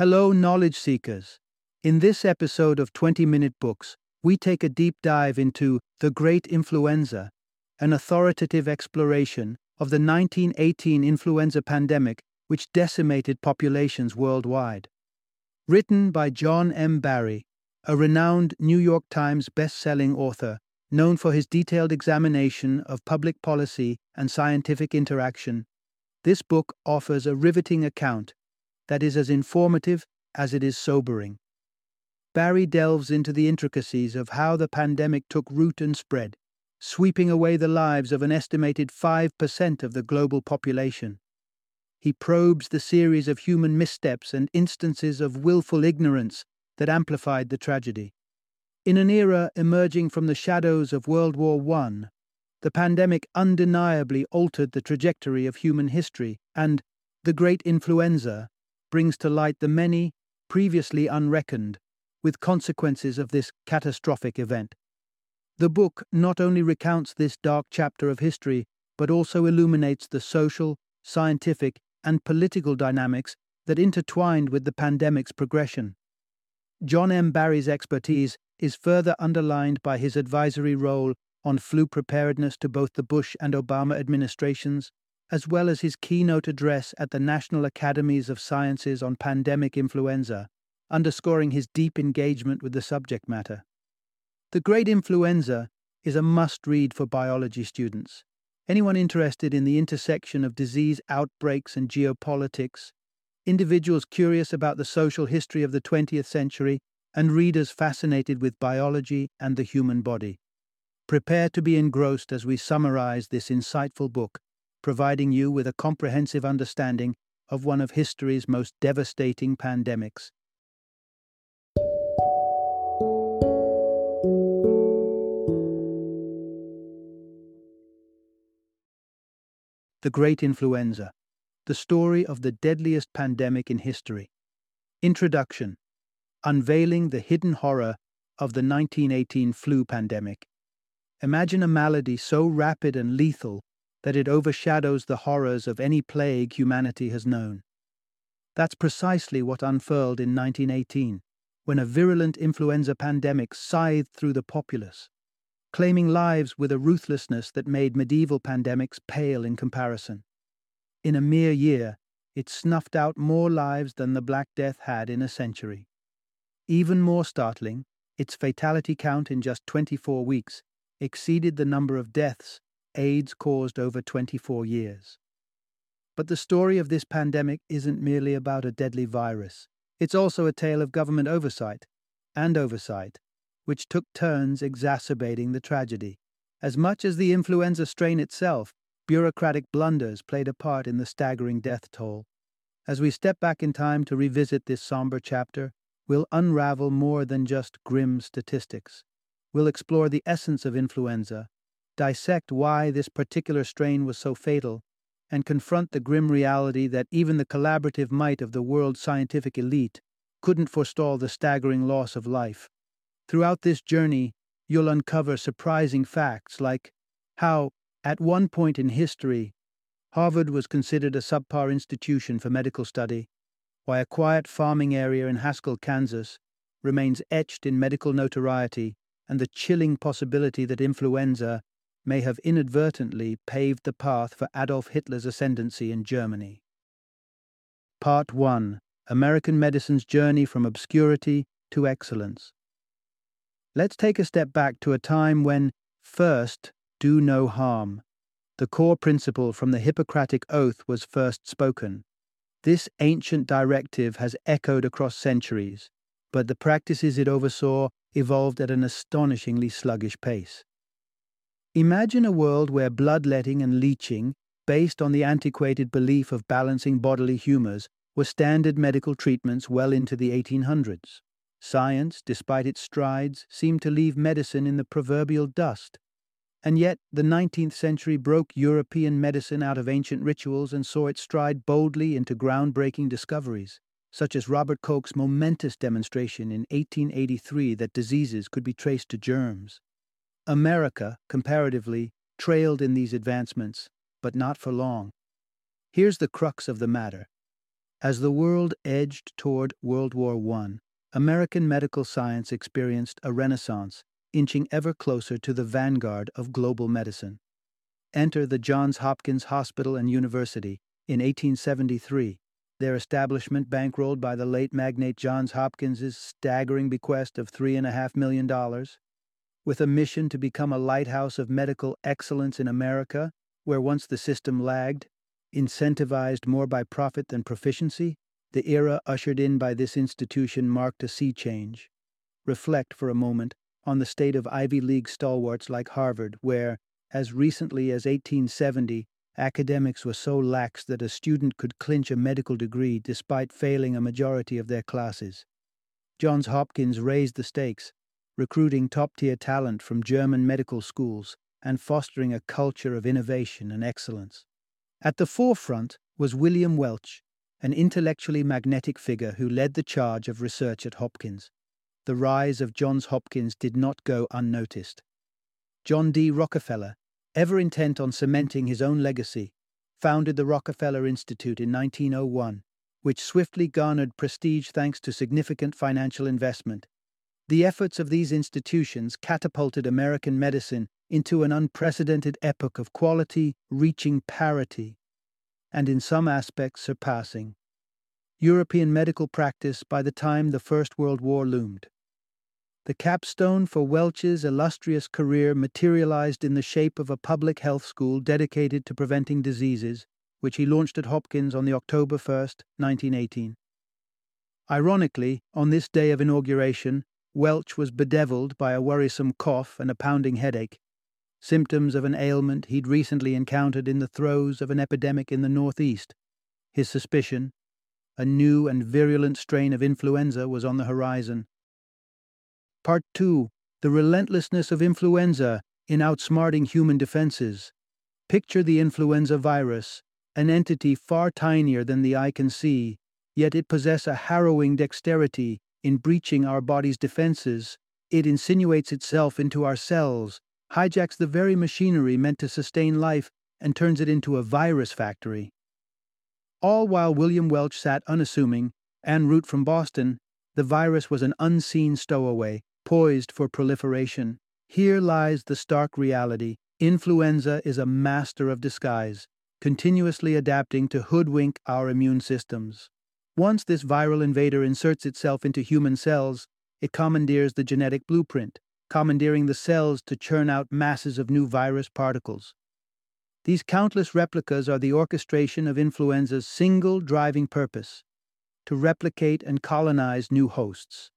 Hello, knowledge seekers. In this episode of 20 Minute Books, we take a deep dive into The Great Influenza, an authoritative exploration of the 1918 influenza pandemic which decimated populations worldwide. Written by John M. Barry, a renowned New York Times best-selling author known for his detailed examination of public policy and scientific interaction, this book offers a riveting account that is as informative as it is sobering. Barry delves into the intricacies of how the pandemic took root and spread, sweeping away the lives of an estimated 5% of the global population. He probes the series of human missteps and instances of willful ignorance that amplified the tragedy. In an era emerging from the shadows of World War I, the pandemic undeniably altered the trajectory of human history, and the Great Influenza brings to light the many, previously unreckoned, with consequences of this catastrophic event. The book not only recounts this dark chapter of history, but also illuminates the social, scientific, and political dynamics that intertwined with the pandemic's progression. John M. Barry's expertise is further underlined by his advisory role on flu preparedness to both the Bush and Obama administrations, as well as his keynote address at the National Academies of Sciences on pandemic influenza, underscoring his deep engagement with the subject matter. The Great Influenza is a must read for biology students. Anyone interested in the intersection of disease outbreaks and geopolitics, individuals curious about the social history of the 20th century, and readers fascinated with biology and the human body. Prepare to be engrossed as we summarize this insightful book, providing you with a comprehensive understanding of one of history's most devastating pandemics. The Great Influenza The Story of the Deadliest Pandemic in History. Introduction Unveiling the Hidden Horror of the 1918 Flu Pandemic. Imagine a malady so rapid and lethal that it overshadows the horrors of any plague humanity has known. That's precisely what unfurled in 1918, when a virulent influenza pandemic scythed through the populace, claiming lives with a ruthlessness that made medieval pandemics pale in comparison. In a mere year, it snuffed out more lives than the Black Death had in a century. Even more startling, its fatality count in just 24 weeks exceeded the number of deaths AIDS caused over 24 years. But the story of this pandemic isn't merely about a deadly virus. It's also a tale of government oversight and oversight, which took turns exacerbating the tragedy. As much as the influenza strain itself, bureaucratic blunders played a part in the staggering death toll. As we step back in time to revisit this somber chapter, we'll unravel more than just grim statistics. We'll explore the essence of influenza, dissect why this particular strain was so fatal, and confront the grim reality that even the collaborative might of the world's scientific elite couldn't forestall the staggering loss of life. Throughout this journey, you'll uncover surprising facts like how, at one point in history, Harvard was considered a subpar institution for medical study, why a quiet farming area in Haskell, Kansas, remains etched in medical notoriety and the chilling possibility that influenza may have inadvertently paved the path for Adolf Hitler's ascendancy in Germany. Part 1 American Medicine's Journey from Obscurity to Excellence. Let's take a step back to a time when, first, do no harm. The core principle from the Hippocratic Oath was first spoken. This ancient directive has echoed across centuries, but the practices it oversaw evolved at an astonishingly sluggish pace. Imagine a world where bloodletting and leeching, based on the antiquated belief of balancing bodily humours, were standard medical treatments well into the 1800s. Science, despite its strides, seemed to leave medicine in the proverbial dust. And yet, the 19th century broke European medicine out of ancient rituals and saw it stride boldly into groundbreaking discoveries such as Robert Koch's momentous demonstration in 1883 that diseases could be traced to germs. America, comparatively, trailed in these advancements, but not for long. Here's the crux of the matter. As the world edged toward World War I, American medical science experienced a renaissance, inching ever closer to the vanguard of global medicine. Enter the Johns Hopkins Hospital and University in 1873, their establishment bankrolled by the late magnate Johns Hopkins's staggering bequest of $3.5 million. With a mission to become a lighthouse of medical excellence in America, where once the system lagged, incentivized more by profit than proficiency, the era ushered in by this institution marked a sea change. Reflect for a moment on the state of Ivy League stalwarts like Harvard, where, as recently as 1870, academics were so lax that a student could clinch a medical degree despite failing a majority of their classes. Johns Hopkins raised the stakes, recruiting top tier talent from German medical schools and fostering a culture of innovation and excellence. At the forefront was William Welch, an intellectually magnetic figure who led the charge of research at Hopkins. The rise of Johns Hopkins did not go unnoticed. John D. Rockefeller, ever intent on cementing his own legacy, founded the Rockefeller Institute in 1901, which swiftly garnered prestige thanks to significant financial investment. The efforts of these institutions catapulted American medicine into an unprecedented epoch of quality reaching parity, and in some aspects surpassing, European medical practice by the time the First World War loomed. The capstone for Welch's illustrious career materialized in the shape of a public health school dedicated to preventing diseases, which he launched at Hopkins on the October 1, 1918. Ironically, on this day of inauguration, Welch was bedeviled by a worrisome cough and a pounding headache, symptoms of an ailment he'd recently encountered in the throes of an epidemic in the Northeast. His suspicion, a new and virulent strain of influenza, was on the horizon. Part 2 The Relentlessness of Influenza in Outsmarting Human Defenses. Picture the influenza virus, an entity far tinier than the eye can see, yet it possesses a harrowing dexterity in breaching our body's defenses. It insinuates itself into our cells, hijacks the very machinery meant to sustain life and turns it into a virus factory. All while William Welch sat unassuming, en route from Boston, the virus was an unseen stowaway, poised for proliferation. Here lies the stark reality. Influenza is a master of disguise, continuously adapting to hoodwink our immune systems. Once this viral invader inserts itself into human cells, it commandeers the genetic blueprint, commandeering the cells to churn out masses of new virus particles. These countless replicas are the orchestration of influenza's single driving purpose to replicate and colonize new hosts.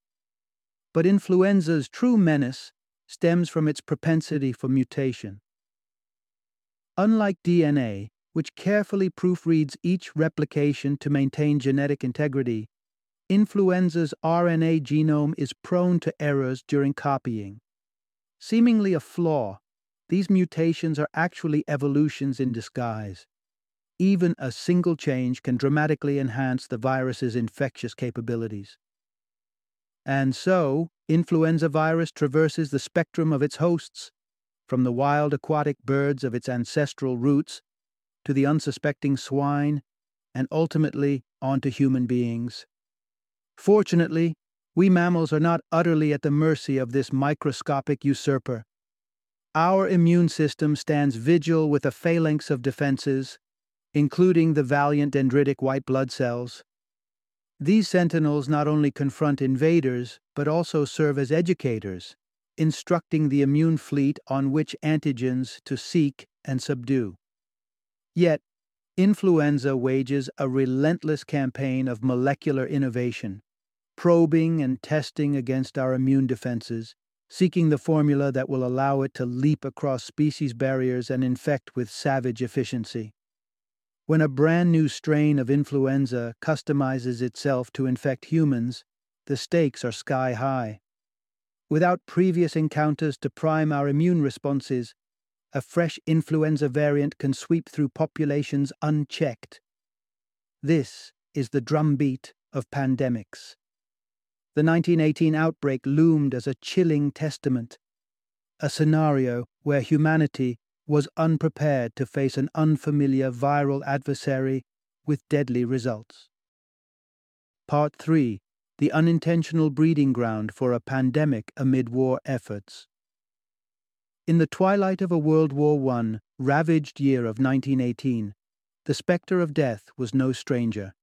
But influenza's true menace stems from its propensity for mutation. Unlike DNA, which carefully proofreads each replication to maintain genetic integrity, influenza's RNA genome is prone to errors during copying. Seemingly a flaw, these mutations are actually evolutions in disguise. Even a single change can dramatically enhance the virus's infectious capabilities. And so, influenza virus traverses the spectrum of its hosts, from the wild aquatic birds of its ancestral roots to the unsuspecting swine, and ultimately onto human beings. Fortunately, we mammals are not utterly at the mercy of this microscopic usurper. Our immune system stands vigil with a phalanx of defenses, including the valiant dendritic white blood cells. These sentinels not only confront invaders, but also serve as educators, instructing the immune fleet on which antigens to seek and subdue. Yet, influenza wages a relentless campaign of molecular innovation probing and testing against our immune defenses, seeking the formula that will allow it to leap across species barriers and infect with savage efficiency. When a brand new strain of influenza customizes itself to infect humans, the stakes are sky high. Without previous encounters to prime our immune responses, a fresh influenza variant can sweep through populations unchecked. This is the drumbeat of pandemics. The 1918 outbreak loomed as a chilling testament, a scenario where humanity was unprepared to face an unfamiliar viral adversary with deadly results. Part 3 The Unintentional Breeding Ground for a Pandemic Amid War Efforts. In the twilight of a World War I ravaged year of 1918, the spectre of death was no stranger.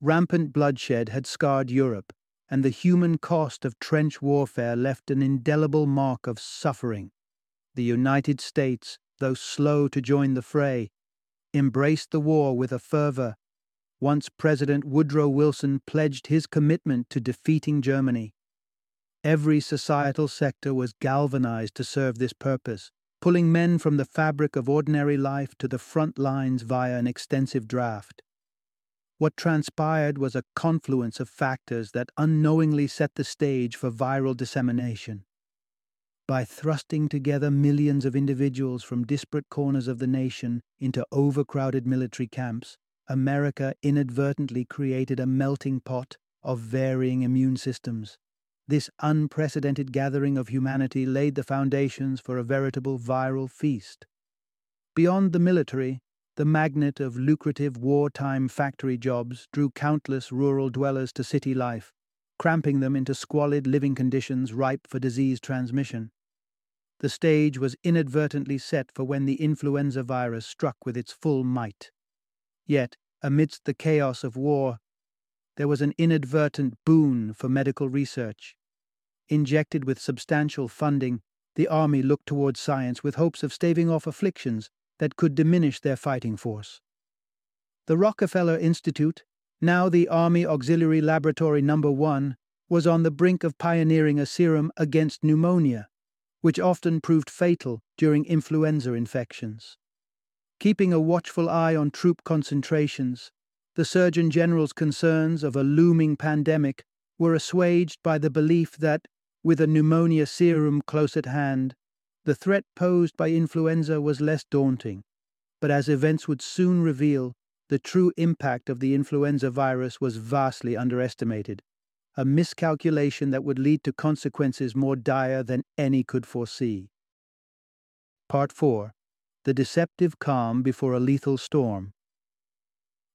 Rampant bloodshed had scarred Europe, and the human cost of trench warfare left an indelible mark of suffering. The United States, though slow to join the fray, embraced the war with a fervor. Once President Woodrow Wilson pledged his commitment to defeating Germany. Every societal sector was galvanized to serve this purpose, pulling men from the fabric of ordinary life to the front lines via an extensive draft. What transpired was a confluence of factors that unknowingly set the stage for viral dissemination. By thrusting together millions of individuals from disparate corners of the nation into overcrowded military camps, America inadvertently created a melting pot of varying immune systems. This unprecedented gathering of humanity laid the foundations for a veritable viral feast. Beyond the military, the magnet of lucrative wartime factory jobs drew countless rural dwellers to city life, cramping them into squalid living conditions ripe for disease transmission. The stage was inadvertently set for when the influenza virus struck with its full might. Yet, amidst the chaos of war, there was an inadvertent boon for medical research. Injected with substantial funding, the Army looked towards science with hopes of staving off afflictions that could diminish their fighting force. The Rockefeller Institute, now the Army Auxiliary Laboratory Number 1, was on the brink of pioneering a serum against pneumonia, which often proved fatal during influenza infections. Keeping a watchful eye on troop concentrations, the Surgeon General's concerns of a looming pandemic were assuaged by the belief that, with a pneumonia serum close at hand, the threat posed by influenza was less daunting, but as events would soon reveal, the true impact of the influenza virus was vastly underestimated, a miscalculation that would lead to consequences more dire than any could foresee. Part 4 The Deceptive Calm Before a Lethal Storm.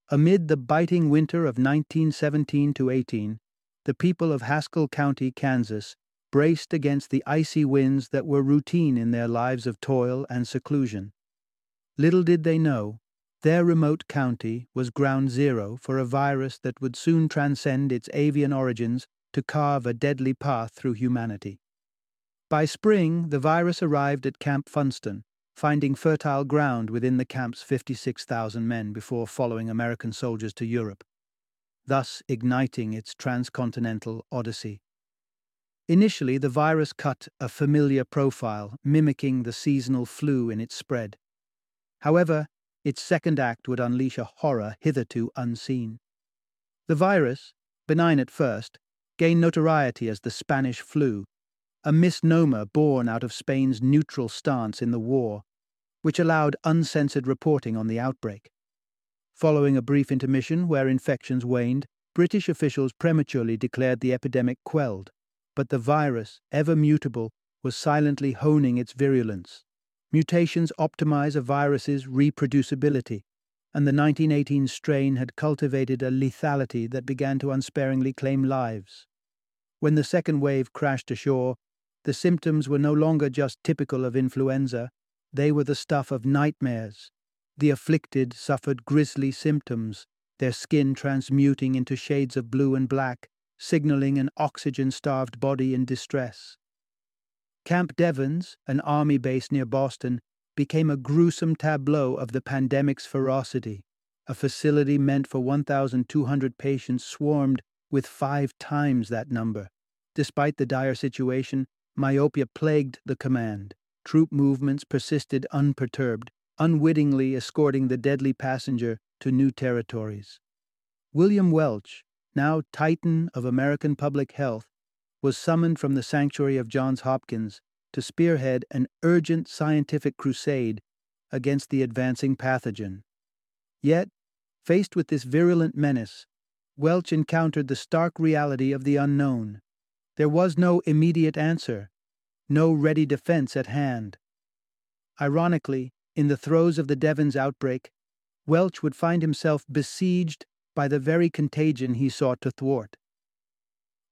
Amid the biting winter of 1917 to 18, the people of Haskell County, Kansas, braced against the icy winds that were routine in their lives of toil and seclusion. Little did they know, their remote county was ground zero for a virus that would soon transcend its avian origins to carve a deadly path through humanity. By spring, the virus arrived at Camp Funston, finding fertile ground within the camp's 56,000 men before following American soldiers to Europe, thus igniting its transcontinental odyssey. Initially, the virus cut a familiar profile, mimicking the seasonal flu in its spread. However, its second act would unleash a horror hitherto unseen. The virus, benign at first, gained notoriety as the Spanish flu, a misnomer born out of Spain's neutral stance in the war, which allowed uncensored reporting on the outbreak. Following a brief intermission where infections waned, British officials prematurely declared the epidemic quelled but the virus, ever mutable, was silently honing its virulence. Mutations optimize a virus's reproducibility, and the 1918 strain had cultivated a lethality that began to unsparingly claim lives. When the second wave crashed ashore, the symptoms were no longer just typical of influenza, they were the stuff of nightmares. The afflicted suffered grisly symptoms, their skin transmuting into shades of blue and black, signaling an oxygen starved body in distress. Camp Devens, an army base near Boston, became a gruesome tableau of the pandemic's ferocity. A facility meant for 1,200 patients swarmed with five times that number. Despite the dire situation, myopia plagued the command. Troop movements persisted unperturbed, unwittingly escorting the deadly passenger to new territories. William Welch, now Titan of American public health, was summoned from the sanctuary of Johns Hopkins to spearhead an urgent scientific crusade against the advancing pathogen. Yet, faced with this virulent menace, Welch encountered the stark reality of the unknown. There was no immediate answer, no ready defense at hand. Ironically, in the throes of the Devens outbreak, Welch would find himself besieged by the very contagion he sought to thwart.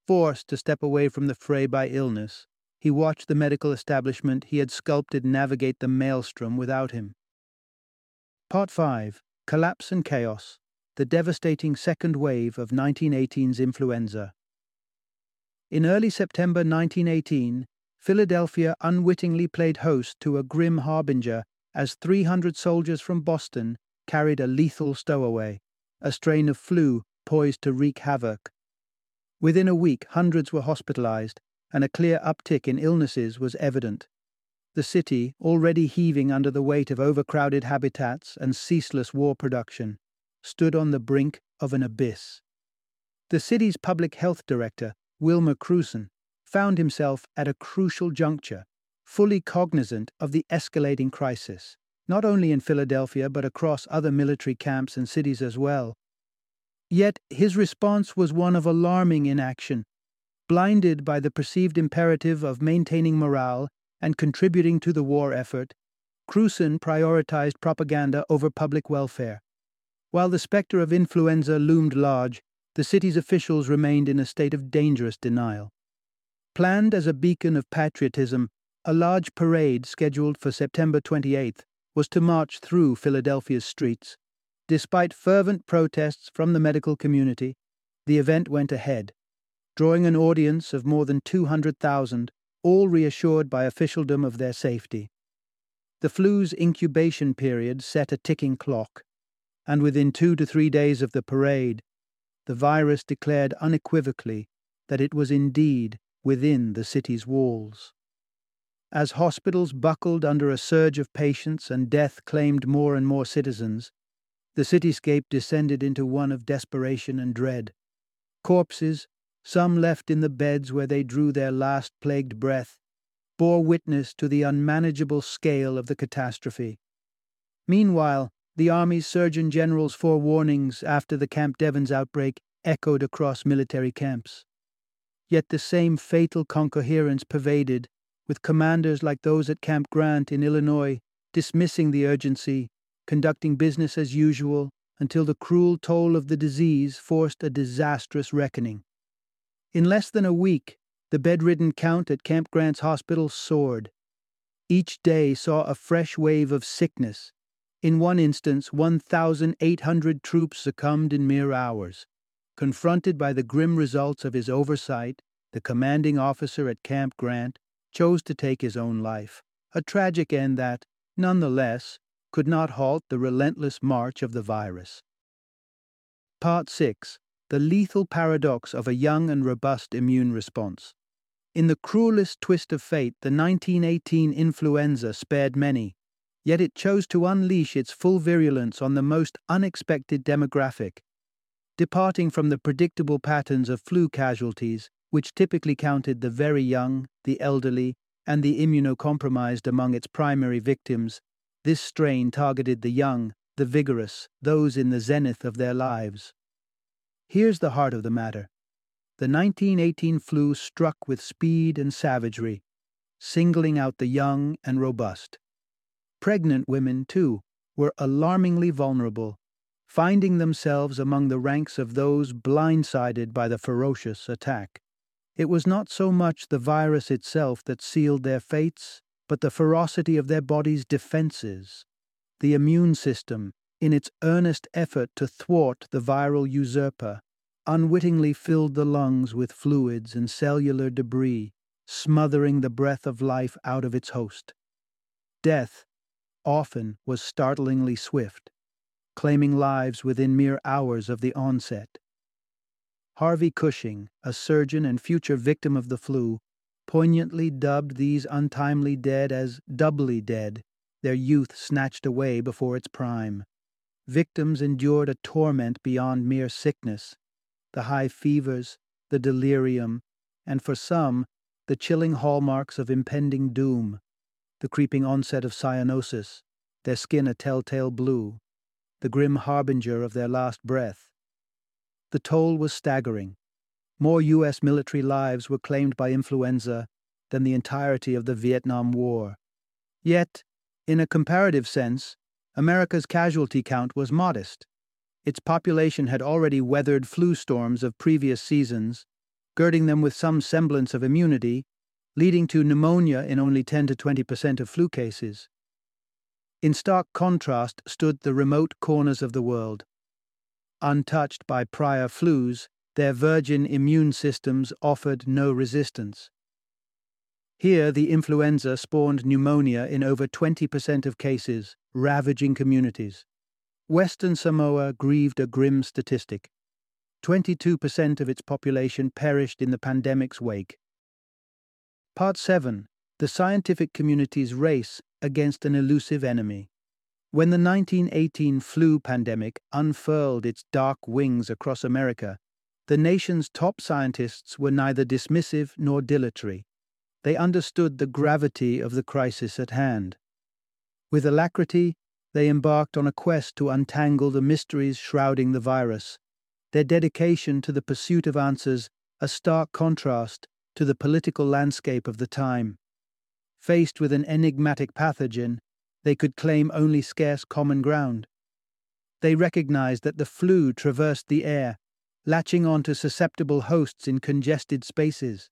Forced to step away from the fray by illness, he watched the medical establishment he had sculpted navigate the maelstrom without him. Part 5 Collapse and Chaos The Devastating Second Wave of 1918's Influenza. In early September 1918, Philadelphia unwittingly played host to a grim harbinger as 300 soldiers from Boston carried a lethal stowaway, a strain of flu poised to wreak havoc. Within a week, hundreds were hospitalized, and a clear uptick in illnesses was evident. The city, already heaving under the weight of overcrowded habitats and ceaseless war production, stood on the brink of an abyss. The city's public health director, Wilmer Krusen, found himself at a crucial juncture, fully cognizant of the escalating crisis, not only in Philadelphia but across other military camps and cities as well. Yet his response was one of alarming inaction. Blinded by the perceived imperative of maintaining morale and contributing to the war effort, Krusen prioritized propaganda over public welfare. While the specter of influenza loomed large, the city's officials remained in a state of dangerous denial. Planned as a beacon of patriotism, a large parade scheduled for September 28th was to march through Philadelphia's streets. Despite fervent protests from the medical community, the event went ahead, drawing an audience of more than 200,000, all reassured by officialdom of their safety. The flu's incubation period set a ticking clock, and within two to three days of the parade, the virus declared unequivocally that it was indeed within the city's walls. As hospitals buckled under a surge of patients and death claimed more and more citizens, the cityscape descended into one of desperation and dread. Corpses, some left in the beds where they drew their last plagued breath, bore witness to the unmanageable scale of the catastrophe. Meanwhile, the Army's Surgeon General's forewarnings after the Camp Devens outbreak echoed across military camps. Yet the same fatal concoherence pervaded, with commanders like those at Camp Grant in Illinois dismissing the urgency, conducting business as usual until the cruel toll of the disease forced a disastrous reckoning. In less than a week, the bedridden count at Camp Grant's hospital soared. Each day saw a fresh wave of sickness in one instance, 1,800 troops succumbed in mere hours. Confronted by the grim results of his oversight, the commanding officer at Camp Grant chose to take his own life, a tragic end that, nonetheless, could not halt the relentless march of the virus. Part 6 The Lethal Paradox of a Young and Robust Immune Response. In the cruelest twist of fate, the 1918 influenza spared many, yet it chose to unleash its full virulence on the most unexpected demographic. Departing from the predictable patterns of flu casualties, which typically counted the very young, the elderly, and the immunocompromised among its primary victims, this strain targeted the young, the vigorous, those in the zenith of their lives. Here's the heart of the matter. The 1918 flu struck with speed and savagery, singling out the young and robust. Pregnant women, too, were alarmingly vulnerable, finding themselves among the ranks of those blindsided by the ferocious attack. It was not so much the virus itself that sealed their fates, but the ferocity of their body's defenses. The immune system, in its earnest effort to thwart the viral usurper, unwittingly filled the lungs with fluids and cellular debris, smothering the breath of life out of its host. Death, often was startlingly swift, claiming lives within mere hours of the onset. Harvey Cushing, a surgeon and future victim of the flu, poignantly dubbed these untimely dead as doubly dead, their youth snatched away before its prime. Victims endured a torment beyond mere sickness, the high fevers, the delirium, and for some, the chilling hallmarks of impending doom the creeping onset of cyanosis, their skin a telltale blue, the grim harbinger of their last breath. The toll was staggering. More U.S. military lives were claimed by influenza than the entirety of the Vietnam War. Yet, in a comparative sense, America's casualty count was modest. its population had already weathered flu storms of previous seasons, girding them with some semblance of immunity, leading to pneumonia in only 10 to 20% of flu cases. In stark contrast stood the remote corners of the world. Untouched by prior flus, their virgin immune systems offered no resistance. Here, the influenza spawned pneumonia in over 20% of cases, ravaging communities. Western Samoa grieved a grim statistic 22% of its population perished in the pandemic's wake. Part 7 The Scientific Community's Race Against an Elusive Enemy. When the 1918 flu pandemic unfurled its dark wings across America, the nation's top scientists were neither dismissive nor dilatory. They understood the gravity of the crisis at hand. With alacrity, they embarked on a quest to untangle the mysteries shrouding the virus their dedication to the pursuit of answers a stark contrast to the political landscape of the time. Faced with an enigmatic pathogen, they could claim only scarce common ground. They recognized that the flu traversed the air, latching on to susceptible hosts in congested spaces.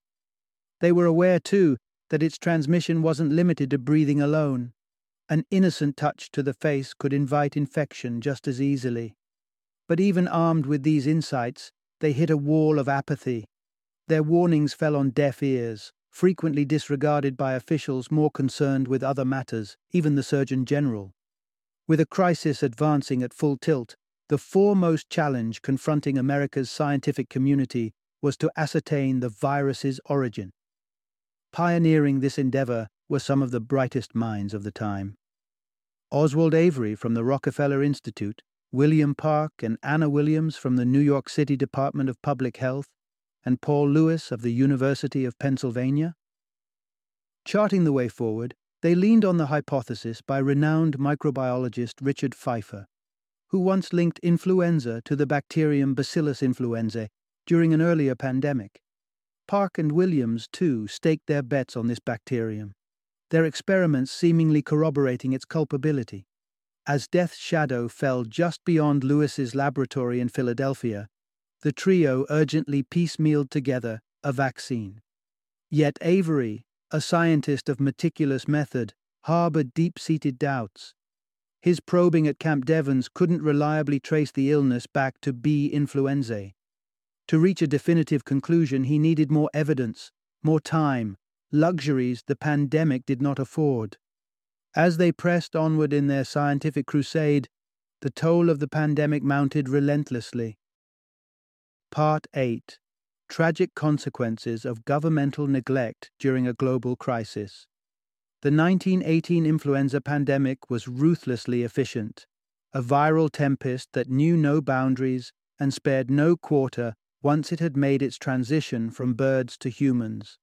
They were aware, too, that its transmission wasn't limited to breathing alone. An innocent touch to the face could invite infection just as easily. But even armed with these insights, they hit a wall of apathy. Their warnings fell on deaf ears, frequently disregarded by officials more concerned with other matters, even the Surgeon General. With a crisis advancing at full tilt, the foremost challenge confronting America's scientific community was to ascertain the virus's origin. Pioneering this endeavor were some of the brightest minds of the time. Oswald Avery from the Rockefeller Institute William Park and Anna Williams from the New York City Department of Public Health, and Paul Lewis of the University of Pennsylvania. Charting the way forward, they leaned on the hypothesis by renowned microbiologist Richard Pfeiffer, who once linked influenza to the bacterium Bacillus influenzae during an earlier pandemic. Park and Williams, too, staked their bets on this bacterium, their experiments seemingly corroborating its culpability. As Death's shadow fell just beyond Lewis's laboratory in Philadelphia, the trio urgently piecemealed together a vaccine. Yet Avery, a scientist of meticulous method, harbored deep seated doubts. His probing at Camp Devens couldn't reliably trace the illness back to B. influenzae. To reach a definitive conclusion, he needed more evidence, more time, luxuries the pandemic did not afford. As they pressed onward in their scientific crusade, the toll of the pandemic mounted relentlessly. Part 8 Tragic Consequences of Governmental Neglect During a Global Crisis. The 1918 influenza pandemic was ruthlessly efficient, a viral tempest that knew no boundaries and spared no quarter once it had made its transition from birds to humans.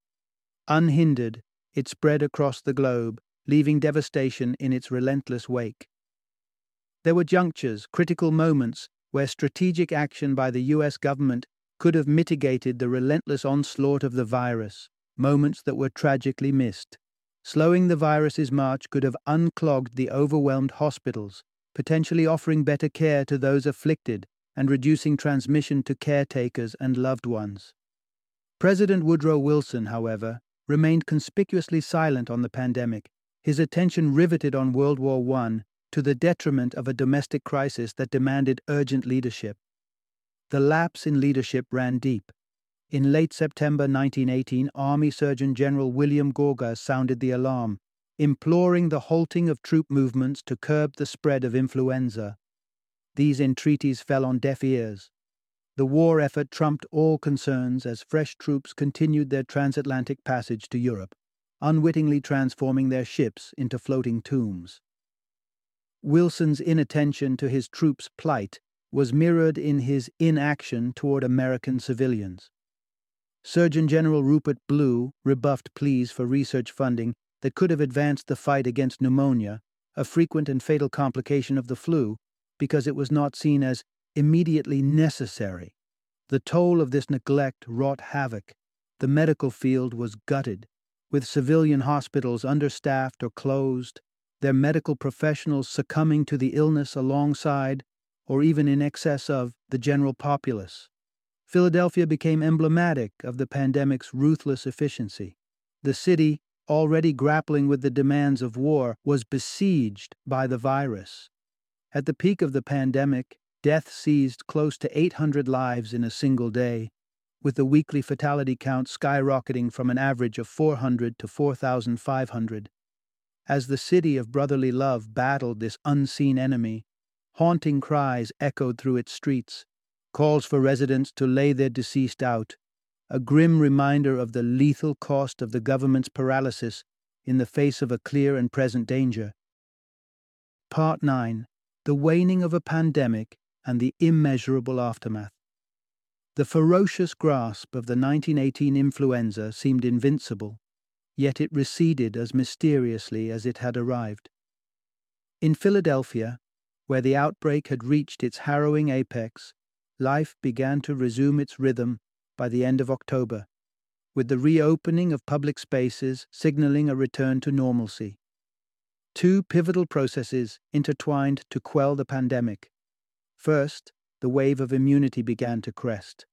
Unhindered, it spread across the globe, leaving devastation in its relentless wake. There were junctures, critical moments, where strategic action by the US government could have mitigated the relentless onslaught of the virus, moments that were tragically missed. Slowing the virus's march could have unclogged the overwhelmed hospitals, potentially offering better care to those afflicted and reducing transmission to caretakers and loved ones. President Woodrow Wilson, however, remained conspicuously silent on the pandemic, his attention riveted on World War I to the detriment of a domestic crisis that demanded urgent leadership. The lapse in leadership ran deep. In late September 1918, Army Surgeon General William Gorgas sounded the alarm, imploring the halting of troop movements to curb the spread of influenza. These entreaties fell on deaf ears. The war effort trumped all concerns as fresh troops continued their transatlantic passage to Europe unwittingly transforming their ships into floating tombs. Wilson's inattention to his troops' plight was mirrored in his inaction toward American civilians. Surgeon General Rupert Blue rebuffed pleas for research funding that could have advanced the fight against pneumonia, a frequent and fatal complication of the flu, because it was not seen as immediately necessary. The toll of this neglect wrought havoc. The medical field was gutted, with civilian hospitals understaffed or closed, their medical professionals succumbing to the illness alongside, or even in excess of, the general populace. Philadelphia became emblematic of the pandemic's ruthless efficiency. The city, already grappling with the demands of war, was besieged by the virus. At the peak of the pandemic, death seized close to 800 lives in a single day, with the weekly fatality count skyrocketing from an average of 400 to 4,500. As the city of brotherly love battled this unseen enemy, haunting cries echoed through its streets, calls for residents to lay their deceased out, a grim reminder of the lethal cost of the government's paralysis in the face of a clear and present danger. Part 9 The Waning of a Pandemic and the Immeasurable Aftermath. The ferocious grasp of the 1918 influenza seemed invincible, yet it receded as mysteriously as it had arrived. In Philadelphia, where the outbreak had reached its harrowing apex, life began to resume its rhythm by the end of October, with the reopening of public spaces signaling a return to normalcy. Two pivotal processes intertwined to quell the pandemic. First, the wave of immunity began to crest.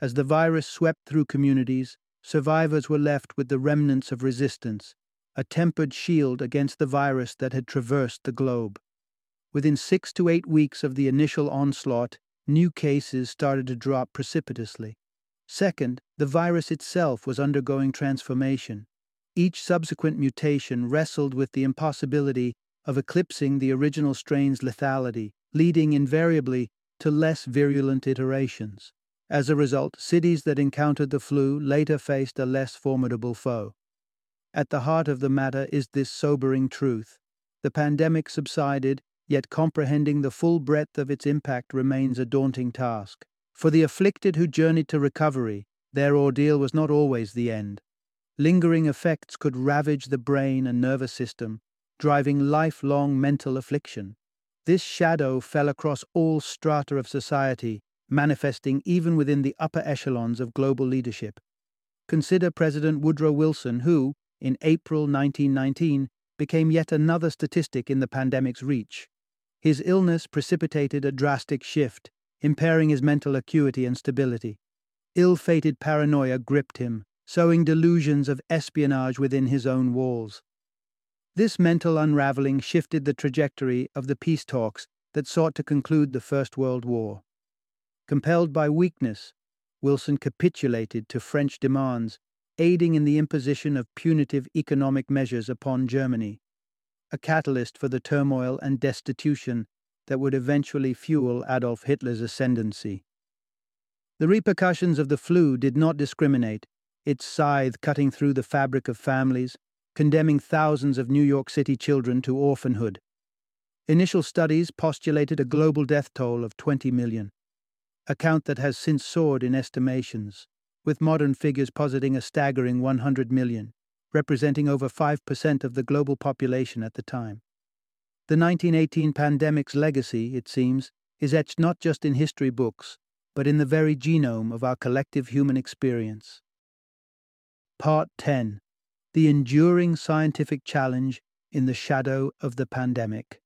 As the virus swept through communities, survivors were left with the remnants of resistance, a tempered shield against the virus that had traversed the globe. Within six to eight weeks of the initial onslaught, new cases started to drop precipitously. Second, the virus itself was undergoing transformation. Each subsequent mutation wrestled with the impossibility of eclipsing the original strain's lethality, leading invariably to less virulent iterations. As a result, cities that encountered the flu later faced a less formidable foe. At the heart of the matter is this sobering truth. The pandemic subsided, yet comprehending the full breadth of its impact remains a daunting task. For the afflicted who journeyed to recovery, their ordeal was not always the end. Lingering effects could ravage the brain and nervous system, driving lifelong mental affliction. This shadow fell across all strata of society, manifesting even within the upper echelons of global leadership. Consider President Woodrow Wilson, who, in April 1919, became yet another statistic in the pandemic's reach. His illness precipitated a drastic shift, impairing his mental acuity and stability. Ill fated paranoia gripped him, sowing delusions of espionage within his own walls. This mental unraveling shifted the trajectory of the peace talks that sought to conclude the First World War. Compelled by weakness, Wilson capitulated to French demands, aiding in the imposition of punitive economic measures upon Germany a catalyst for the turmoil and destitution that would eventually fuel Adolf Hitler's ascendancy. The repercussions of the flu did not discriminate, its scythe cutting through the fabric of families, condemning thousands of New York City children to orphanhood. Initial studies postulated a global death toll of 20 million, a count that has since soared in estimations, with modern figures positing a staggering 100 million representing over 5% of the global population at the time. The 1918 pandemic's legacy, it seems, is etched not just in history books, but in the very genome of our collective human experience. Part 10 The Enduring Scientific Challenge in the Shadow of the Pandemic.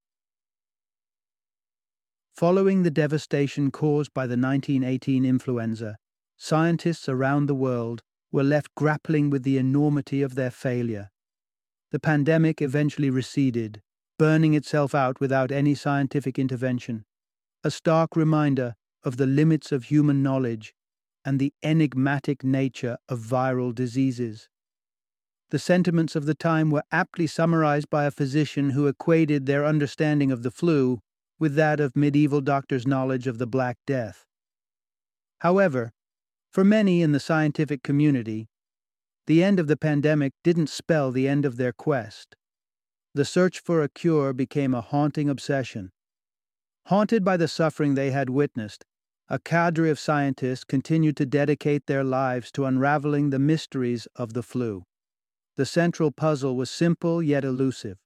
Following the devastation caused by the 1918 influenza, scientists around the world were left grappling with the enormity of their failure. The pandemic eventually receded, burning itself out without any scientific intervention, a stark reminder of the limits of human knowledge and the enigmatic nature of viral diseases. The sentiments of the time were aptly summarized by a physician who equated their understanding of the flu with that of medieval doctors' knowledge of the Black Death. However, for many in the scientific community, the end of the pandemic didn't spell the end of their quest. The search for a cure became a haunting obsession. Haunted by the suffering they had witnessed, a cadre of scientists continued to dedicate their lives to unraveling the mysteries of the flu. The central puzzle was simple yet elusive.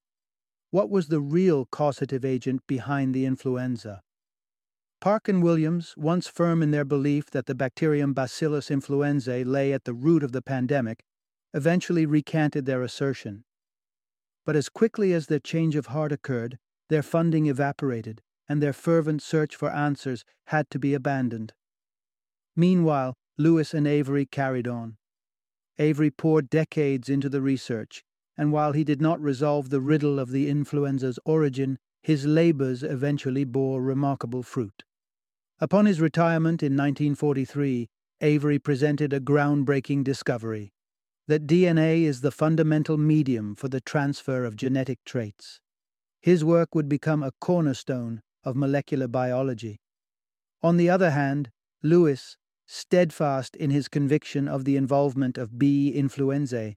What was the real causative agent behind the influenza? Park and Williams, once firm in their belief that the bacterium Bacillus influenzae lay at the root of the pandemic, eventually recanted their assertion. But as quickly as their change of heart occurred, their funding evaporated, and their fervent search for answers had to be abandoned. Meanwhile, Lewis and Avery carried on. Avery poured decades into the research, and while he did not resolve the riddle of the influenza's origin, his labors eventually bore remarkable fruit. Upon his retirement in 1943, Avery presented a groundbreaking discovery that DNA is the fundamental medium for the transfer of genetic traits. His work would become a cornerstone of molecular biology. On the other hand, Lewis, steadfast in his conviction of the involvement of B. influenzae,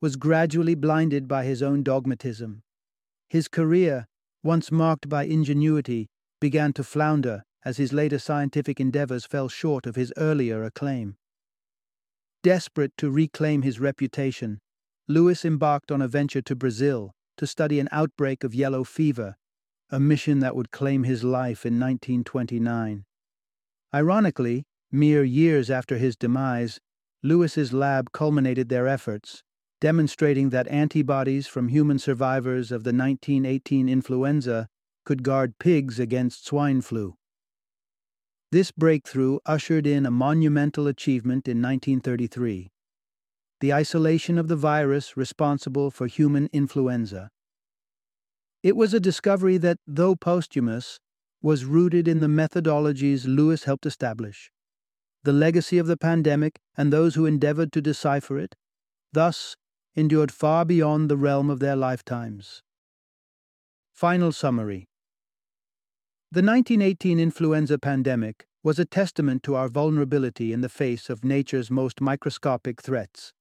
was gradually blinded by his own dogmatism. His career, once marked by ingenuity, began to flounder as his later scientific endeavors fell short of his earlier acclaim. Desperate to reclaim his reputation, Lewis embarked on a venture to Brazil to study an outbreak of yellow fever, a mission that would claim his life in 1929. Ironically, mere years after his demise, Lewis's lab culminated their efforts, demonstrating that antibodies from human survivors of the 1918 influenza could guard pigs against swine flu. This breakthrough ushered in a monumental achievement in 1933 the isolation of the virus responsible for human influenza. It was a discovery that, though posthumous, was rooted in the methodologies Lewis helped establish. The legacy of the pandemic and those who endeavored to decipher it, thus, endured far beyond the realm of their lifetimes. Final summary the 1918 influenza pandemic was a testament to our vulnerability in the face of nature's most microscopic threats.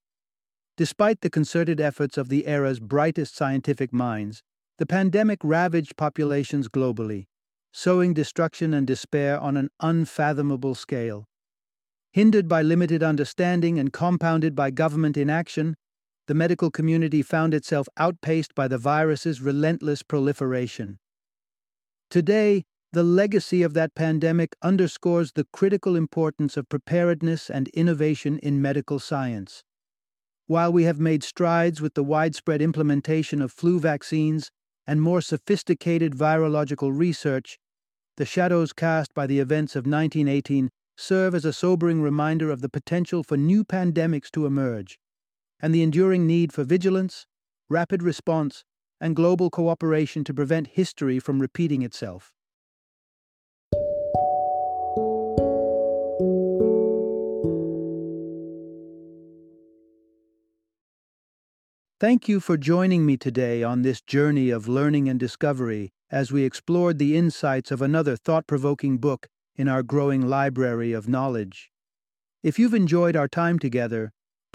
Despite the concerted efforts of the era's brightest scientific minds, the pandemic ravaged populations globally, sowing destruction and despair on an unfathomable scale. Hindered by limited understanding and compounded by government inaction, the medical community found itself outpaced by the virus's relentless proliferation. Today, the legacy of that pandemic underscores the critical importance of preparedness and innovation in medical science. While we have made strides with the widespread implementation of flu vaccines and more sophisticated virological research, the shadows cast by the events of 1918 serve as a sobering reminder of the potential for new pandemics to emerge, and the enduring need for vigilance, rapid response, and global cooperation to prevent history from repeating itself. Thank you for joining me today on this journey of learning and discovery as we explored the insights of another thought provoking book in our growing library of knowledge. If you've enjoyed our time together,